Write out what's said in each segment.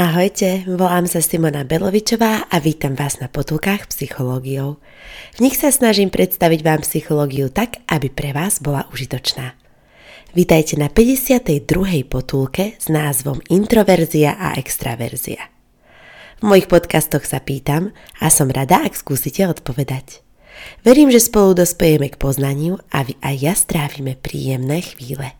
Ahojte, volám sa Simona Belovičová a vítam vás na potulkách psychológiou. V nich sa snažím predstaviť vám psychológiu tak, aby pre vás bola užitočná. Vítajte na 52. potulke s názvom Introverzia a extraverzia. V mojich podcastoch sa pýtam a som rada, ak skúsite odpovedať. Verím, že spolu dospejeme k poznaniu a vy aj ja strávime príjemné chvíle.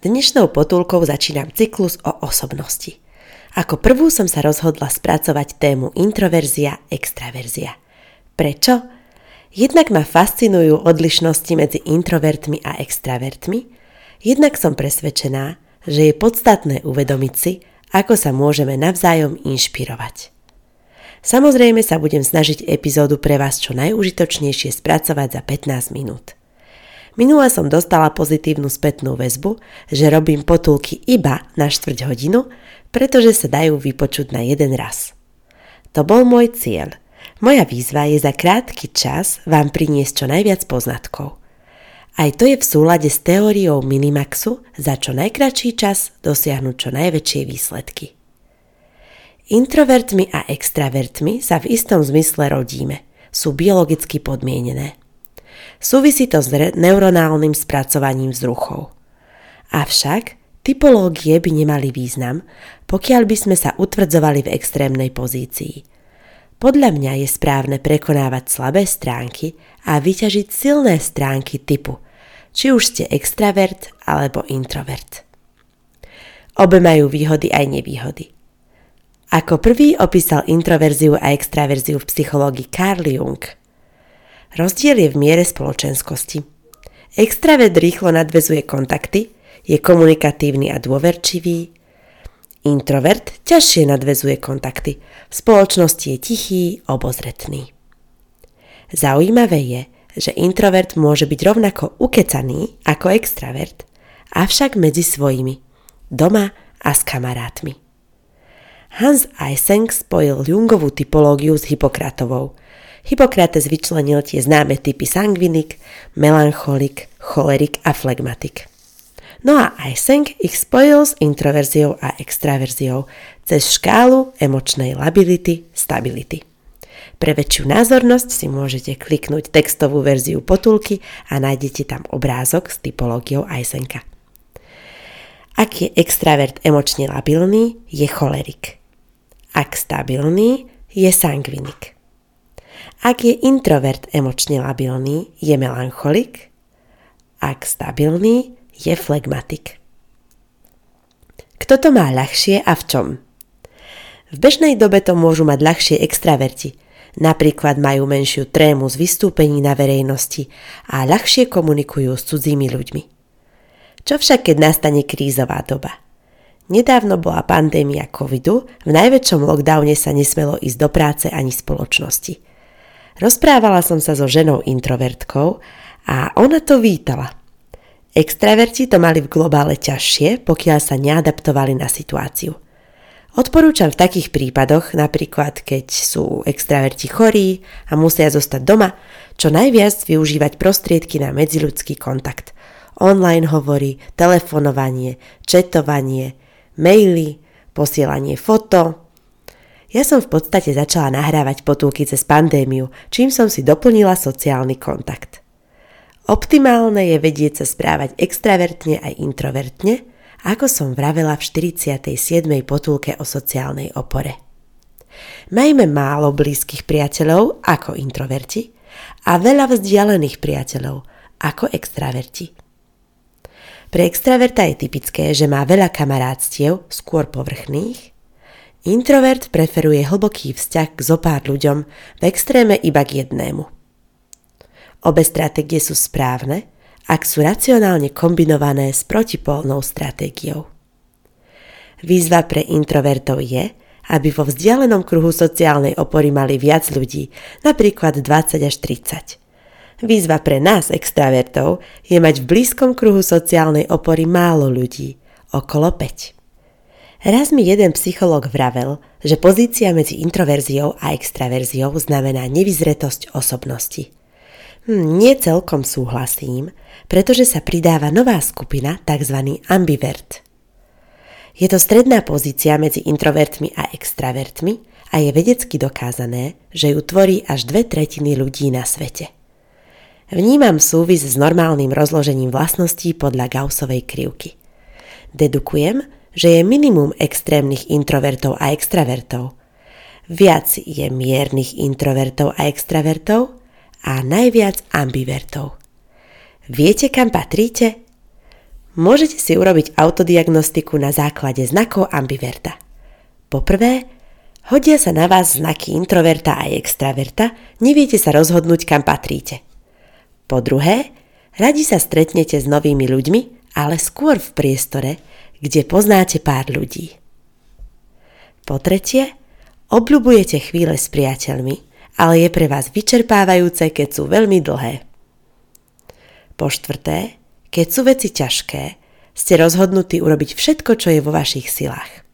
Dnešnou potulkou začínam cyklus o osobnosti. Ako prvú som sa rozhodla spracovať tému introverzia, extraverzia. Prečo? Jednak ma fascinujú odlišnosti medzi introvertmi a extravertmi, jednak som presvedčená, že je podstatné uvedomiť si, ako sa môžeme navzájom inšpirovať. Samozrejme sa budem snažiť epizódu pre vás čo najúžitočnejšie spracovať za 15 minút. Minule som dostala pozitívnu spätnú väzbu, že robím potulky iba na štvrť hodinu, pretože sa dajú vypočuť na jeden raz. To bol môj cieľ. Moja výzva je za krátky čas vám priniesť čo najviac poznatkov. Aj to je v súlade s teóriou Minimaxu za čo najkračší čas dosiahnuť čo najväčšie výsledky. Introvertmi a extravertmi sa v istom zmysle rodíme. Sú biologicky podmienené. Súvisí to s neuronálnym spracovaním vzruchov. Avšak typológie by nemali význam, pokiaľ by sme sa utvrdzovali v extrémnej pozícii. Podľa mňa je správne prekonávať slabé stránky a vyťažiť silné stránky typu, či už ste extravert alebo introvert. Obe majú výhody aj nevýhody. Ako prvý opísal introverziu a extraverziu v psychológii Carl Jung – Rozdiel je v miere spoločenskosti. Extravert rýchlo nadvezuje kontakty, je komunikatívny a dôverčivý. Introvert ťažšie nadvezuje kontakty. V spoločnosti je tichý, obozretný. Zaujímavé je, že introvert môže byť rovnako ukecaný ako extravert, avšak medzi svojimi, doma a s kamarátmi. Hans Eysenck spojil Jungovú typológiu s Hipokratovou – Hippokrates vyčlenil tie známe typy sangvinik, melancholik, cholerik a flegmatik. No a Eysenck ich spojil s introverziou a extraverziou cez škálu emočnej lability, stability. Pre väčšiu názornosť si môžete kliknúť textovú verziu potulky a nájdete tam obrázok s typológiou Eysenka. Ak je extravert emočne labilný, je cholerik. Ak stabilný, je sangvinik. Ak je introvert emočne labilný, je melancholik. Ak stabilný, je flegmatik. Kto to má ľahšie a v čom? V bežnej dobe to môžu mať ľahšie extraverti. Napríklad majú menšiu trému z vystúpení na verejnosti a ľahšie komunikujú s cudzími ľuďmi. Čo však, keď nastane krízová doba? Nedávno bola pandémia covidu, v najväčšom lockdowne sa nesmelo ísť do práce ani spoločnosti – Rozprávala som sa so ženou introvertkou a ona to vítala. Extraverti to mali v globále ťažšie, pokiaľ sa neadaptovali na situáciu. Odporúčam v takých prípadoch, napríklad keď sú extraverti chorí a musia zostať doma, čo najviac využívať prostriedky na medziludský kontakt. Online hovory, telefonovanie, četovanie, maily, posielanie foto, ja som v podstate začala nahrávať potulky cez pandémiu, čím som si doplnila sociálny kontakt. Optimálne je vedieť sa správať extravertne aj introvertne, ako som vravela v 47. potulke o sociálnej opore. Majme málo blízkych priateľov ako introverti a veľa vzdialených priateľov ako extraverti. Pre extraverta je typické, že má veľa kamarátstiev, skôr povrchných, Introvert preferuje hlboký vzťah k zopár ľuďom, v extréme iba k jednému. Obe stratégie sú správne, ak sú racionálne kombinované s protipolnou stratégiou. Výzva pre introvertov je, aby vo vzdialenom kruhu sociálnej opory mali viac ľudí, napríklad 20 až 30. Výzva pre nás, extravertov, je mať v blízkom kruhu sociálnej opory málo ľudí, okolo 5. Raz mi jeden psychológ vravel, že pozícia medzi introverziou a extraverziou znamená nevyzretosť osobnosti. Hm, nie celkom súhlasím, pretože sa pridáva nová skupina, tzv. ambivert. Je to stredná pozícia medzi introvertmi a extravertmi a je vedecky dokázané, že ju tvorí až dve tretiny ľudí na svete. Vnímam súvis s normálnym rozložením vlastností podľa Gaussovej krivky. Dedukujem, že je minimum extrémnych introvertov a extravertov. Viac je miernych introvertov a extravertov a najviac ambivertov. Viete, kam patríte? Môžete si urobiť autodiagnostiku na základe znakov ambiverta. Poprvé, hodia sa na vás znaky introverta a extraverta, neviete sa rozhodnúť, kam patríte. Po druhé, radi sa stretnete s novými ľuďmi, ale skôr v priestore, kde poznáte pár ľudí. Po tretie, obľubujete chvíle s priateľmi, ale je pre vás vyčerpávajúce, keď sú veľmi dlhé. Po štvrté, keď sú veci ťažké, ste rozhodnutí urobiť všetko, čo je vo vašich silách.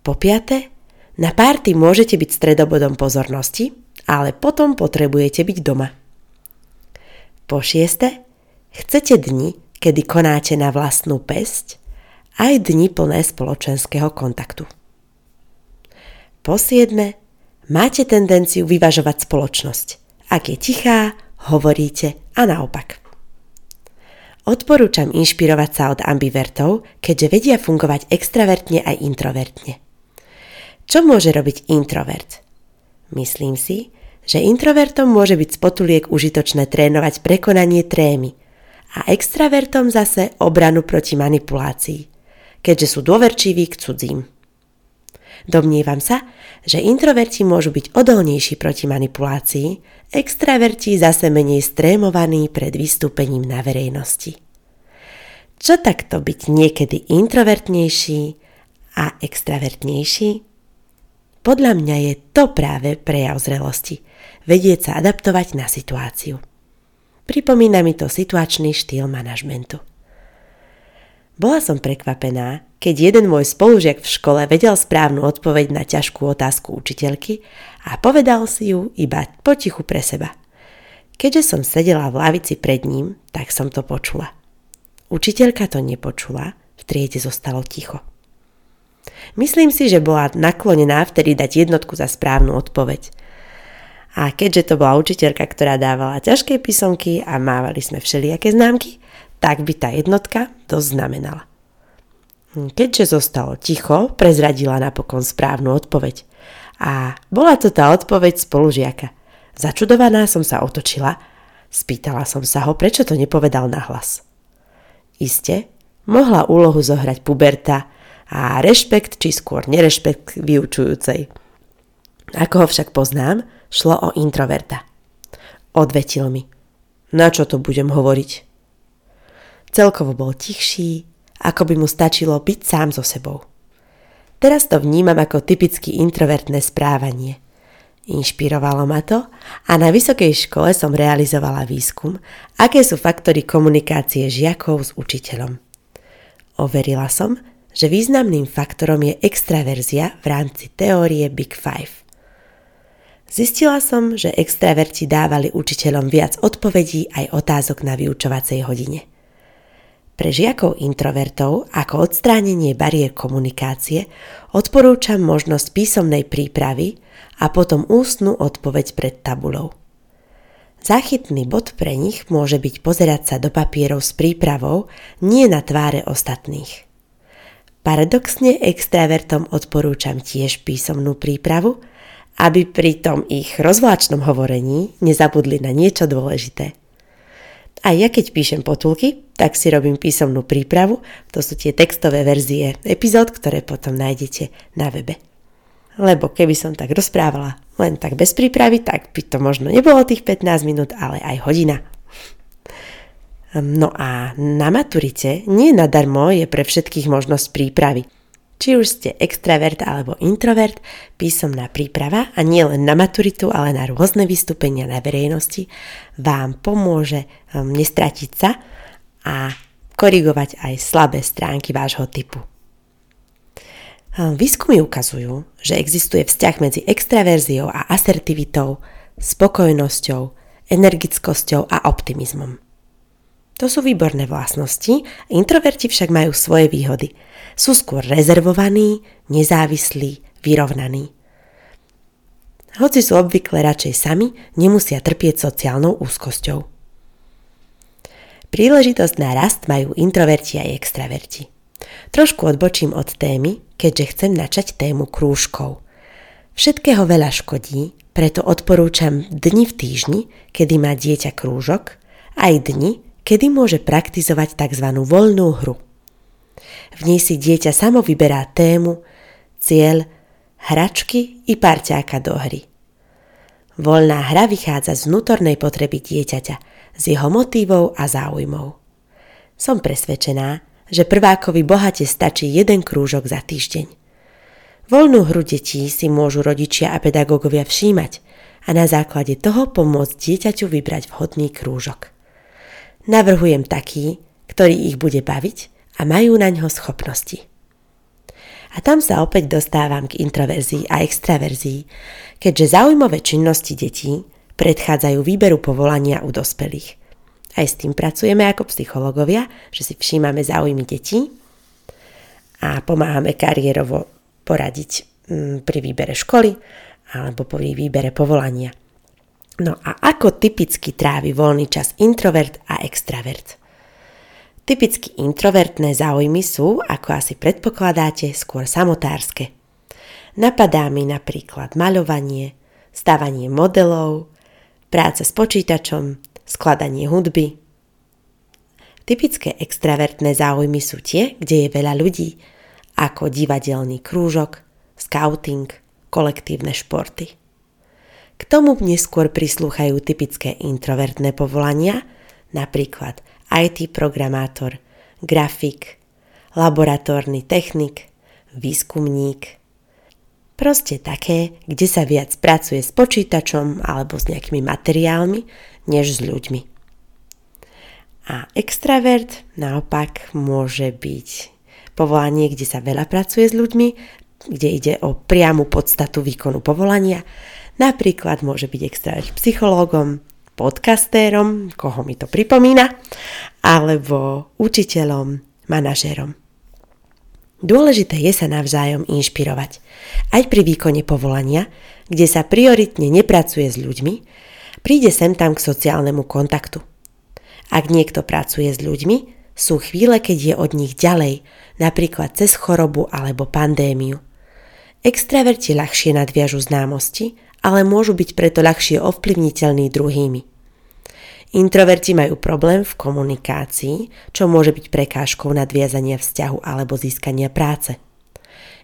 Po piate, na párty môžete byť stredobodom pozornosti, ale potom potrebujete byť doma. Po šieste, chcete dni, kedy konáte na vlastnú pesť aj dni plné spoločenského kontaktu. Po siedme, máte tendenciu vyvažovať spoločnosť. Ak je tichá, hovoríte a naopak. Odporúčam inšpirovať sa od ambivertov, keďže vedia fungovať extravertne aj introvertne. Čo môže robiť introvert? Myslím si, že introvertom môže byť spotuliek užitočné trénovať prekonanie trémy a extravertom zase obranu proti manipulácii keďže sú dôverčiví k cudzím. Domnievam sa, že introverti môžu byť odolnejší proti manipulácii, extraverti zase menej strémovaní pred vystúpením na verejnosti. Čo takto byť niekedy introvertnejší a extravertnejší? Podľa mňa je to práve prejav zrelosti, vedieť sa adaptovať na situáciu. Pripomína mi to situačný štýl manažmentu. Bola som prekvapená, keď jeden môj spolužiak v škole vedel správnu odpoveď na ťažkú otázku učiteľky a povedal si ju iba potichu pre seba. Keďže som sedela v lavici pred ním, tak som to počula. Učiteľka to nepočula, v triede zostalo ticho. Myslím si, že bola naklonená vtedy dať jednotku za správnu odpoveď. A keďže to bola učiteľka, ktorá dávala ťažké písomky a mávali sme všelijaké známky, tak by tá jednotka to znamenala. Keďže zostalo ticho, prezradila napokon správnu odpoveď. A bola to tá odpoveď spolužiaka. Začudovaná som sa otočila, spýtala som sa ho, prečo to nepovedal nahlas. Iste, mohla úlohu zohrať puberta a rešpekt či skôr nerešpekt vyučujúcej. Ako ho však poznám, šlo o introverta. Odvetil mi. Na čo to budem hovoriť? Celkovo bol tichší, ako by mu stačilo byť sám so sebou. Teraz to vnímam ako typicky introvertné správanie. Inšpirovalo ma to a na vysokej škole som realizovala výskum, aké sú faktory komunikácie žiakov s učiteľom. Overila som, že významným faktorom je extraverzia v rámci teórie Big Five. Zistila som, že extraverti dávali učiteľom viac odpovedí aj otázok na vyučovacej hodine – pre žiakov introvertov ako odstránenie bariér komunikácie odporúčam možnosť písomnej prípravy a potom ústnu odpoveď pred tabulou. Záchytný bod pre nich môže byť pozerať sa do papierov s prípravou, nie na tváre ostatných. Paradoxne extravertom odporúčam tiež písomnú prípravu, aby pri tom ich rozvláčnom hovorení nezabudli na niečo dôležité. A ja keď píšem potulky, tak si robím písomnú prípravu. To sú tie textové verzie epizód, ktoré potom nájdete na webe. Lebo keby som tak rozprávala len tak bez prípravy, tak by to možno nebolo tých 15 minút, ale aj hodina. No a na maturite nie nadarmo je pre všetkých možnosť prípravy. Či už ste extravert alebo introvert, písomná príprava a nie len na maturitu, ale na rôzne vystúpenia na verejnosti vám pomôže um, nestratiť sa a korigovať aj slabé stránky vášho typu. Um, výskumy ukazujú, že existuje vzťah medzi extraverziou a asertivitou, spokojnosťou, energickosťou a optimizmom. To sú výborné vlastnosti, introverti však majú svoje výhody. Sú skôr rezervovaní, nezávislí, vyrovnaní. Hoci sú obvykle radšej sami, nemusia trpieť sociálnou úzkosťou. Príležitosť na rast majú introverti aj extraverti. Trošku odbočím od témy, keďže chcem načať tému krúžkov. Všetkého veľa škodí, preto odporúčam dni v týždni, kedy má dieťa krúžok, aj dni, kedy môže praktizovať tzv. voľnú hru. V nej si dieťa samo vyberá tému, cieľ, hračky i parťáka do hry. Voľná hra vychádza z vnútornej potreby dieťaťa, z jeho motívov a záujmov. Som presvedčená, že prvákovi bohate stačí jeden krúžok za týždeň. Voľnú hru detí si môžu rodičia a pedagógovia všímať a na základe toho pomôcť dieťaťu vybrať vhodný krúžok. Navrhujem taký, ktorý ich bude baviť a majú na ňo schopnosti. A tam sa opäť dostávam k introverzii a extraverzii, keďže zaujímavé činnosti detí predchádzajú výberu povolania u dospelých. Aj s tým pracujeme ako psychológovia, že si všímame záujmy detí a pomáhame kariérovo poradiť mm, pri výbere školy alebo pri výbere povolania. No a ako typicky trávi voľný čas introvert a extravert? Typicky introvertné záujmy sú, ako asi predpokladáte, skôr samotárske. Napadá mi napríklad maľovanie, stavanie modelov, práca s počítačom, skladanie hudby. Typické extravertné záujmy sú tie, kde je veľa ľudí, ako divadelný krúžok, scouting, kolektívne športy. K tomu neskôr prislúchajú typické introvertné povolania, napríklad IT programátor, grafik, laboratórny technik, výskumník. Proste také, kde sa viac pracuje s počítačom alebo s nejakými materiálmi, než s ľuďmi. A extravert naopak môže byť povolanie, kde sa veľa pracuje s ľuďmi, kde ide o priamu podstatu výkonu povolania Napríklad môže byť extravert psychológom, podcastérom, koho mi to pripomína, alebo učiteľom, manažérom. Dôležité je sa navzájom inšpirovať. Aj pri výkone povolania, kde sa prioritne nepracuje s ľuďmi, príde sem tam k sociálnemu kontaktu. Ak niekto pracuje s ľuďmi, sú chvíle, keď je od nich ďalej, napríklad cez chorobu alebo pandémiu. Extraverti ľahšie nadviažu známosti ale môžu byť preto ľahšie ovplyvniteľní druhými. Introverti majú problém v komunikácii, čo môže byť prekážkou nadviazania vzťahu alebo získania práce.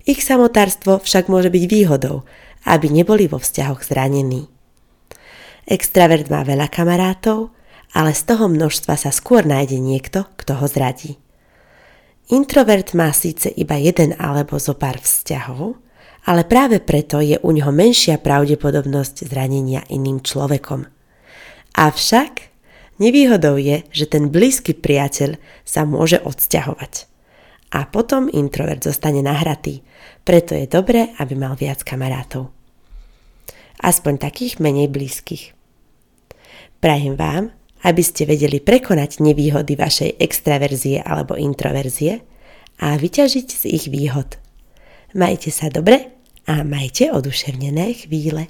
Ich samotárstvo však môže byť výhodou, aby neboli vo vzťahoch zranení. Extravert má veľa kamarátov, ale z toho množstva sa skôr nájde niekto, kto ho zradí. Introvert má síce iba jeden alebo zo pár vzťahov, ale práve preto je u neho menšia pravdepodobnosť zranenia iným človekom. Avšak nevýhodou je, že ten blízky priateľ sa môže odsťahovať. A potom introvert zostane nahratý, preto je dobré, aby mal viac kamarátov. Aspoň takých menej blízkych. Prajem vám, aby ste vedeli prekonať nevýhody vašej extraverzie alebo introverzie a vyťažiť z ich výhod. Majte sa dobre a majte oduševnené chvíle.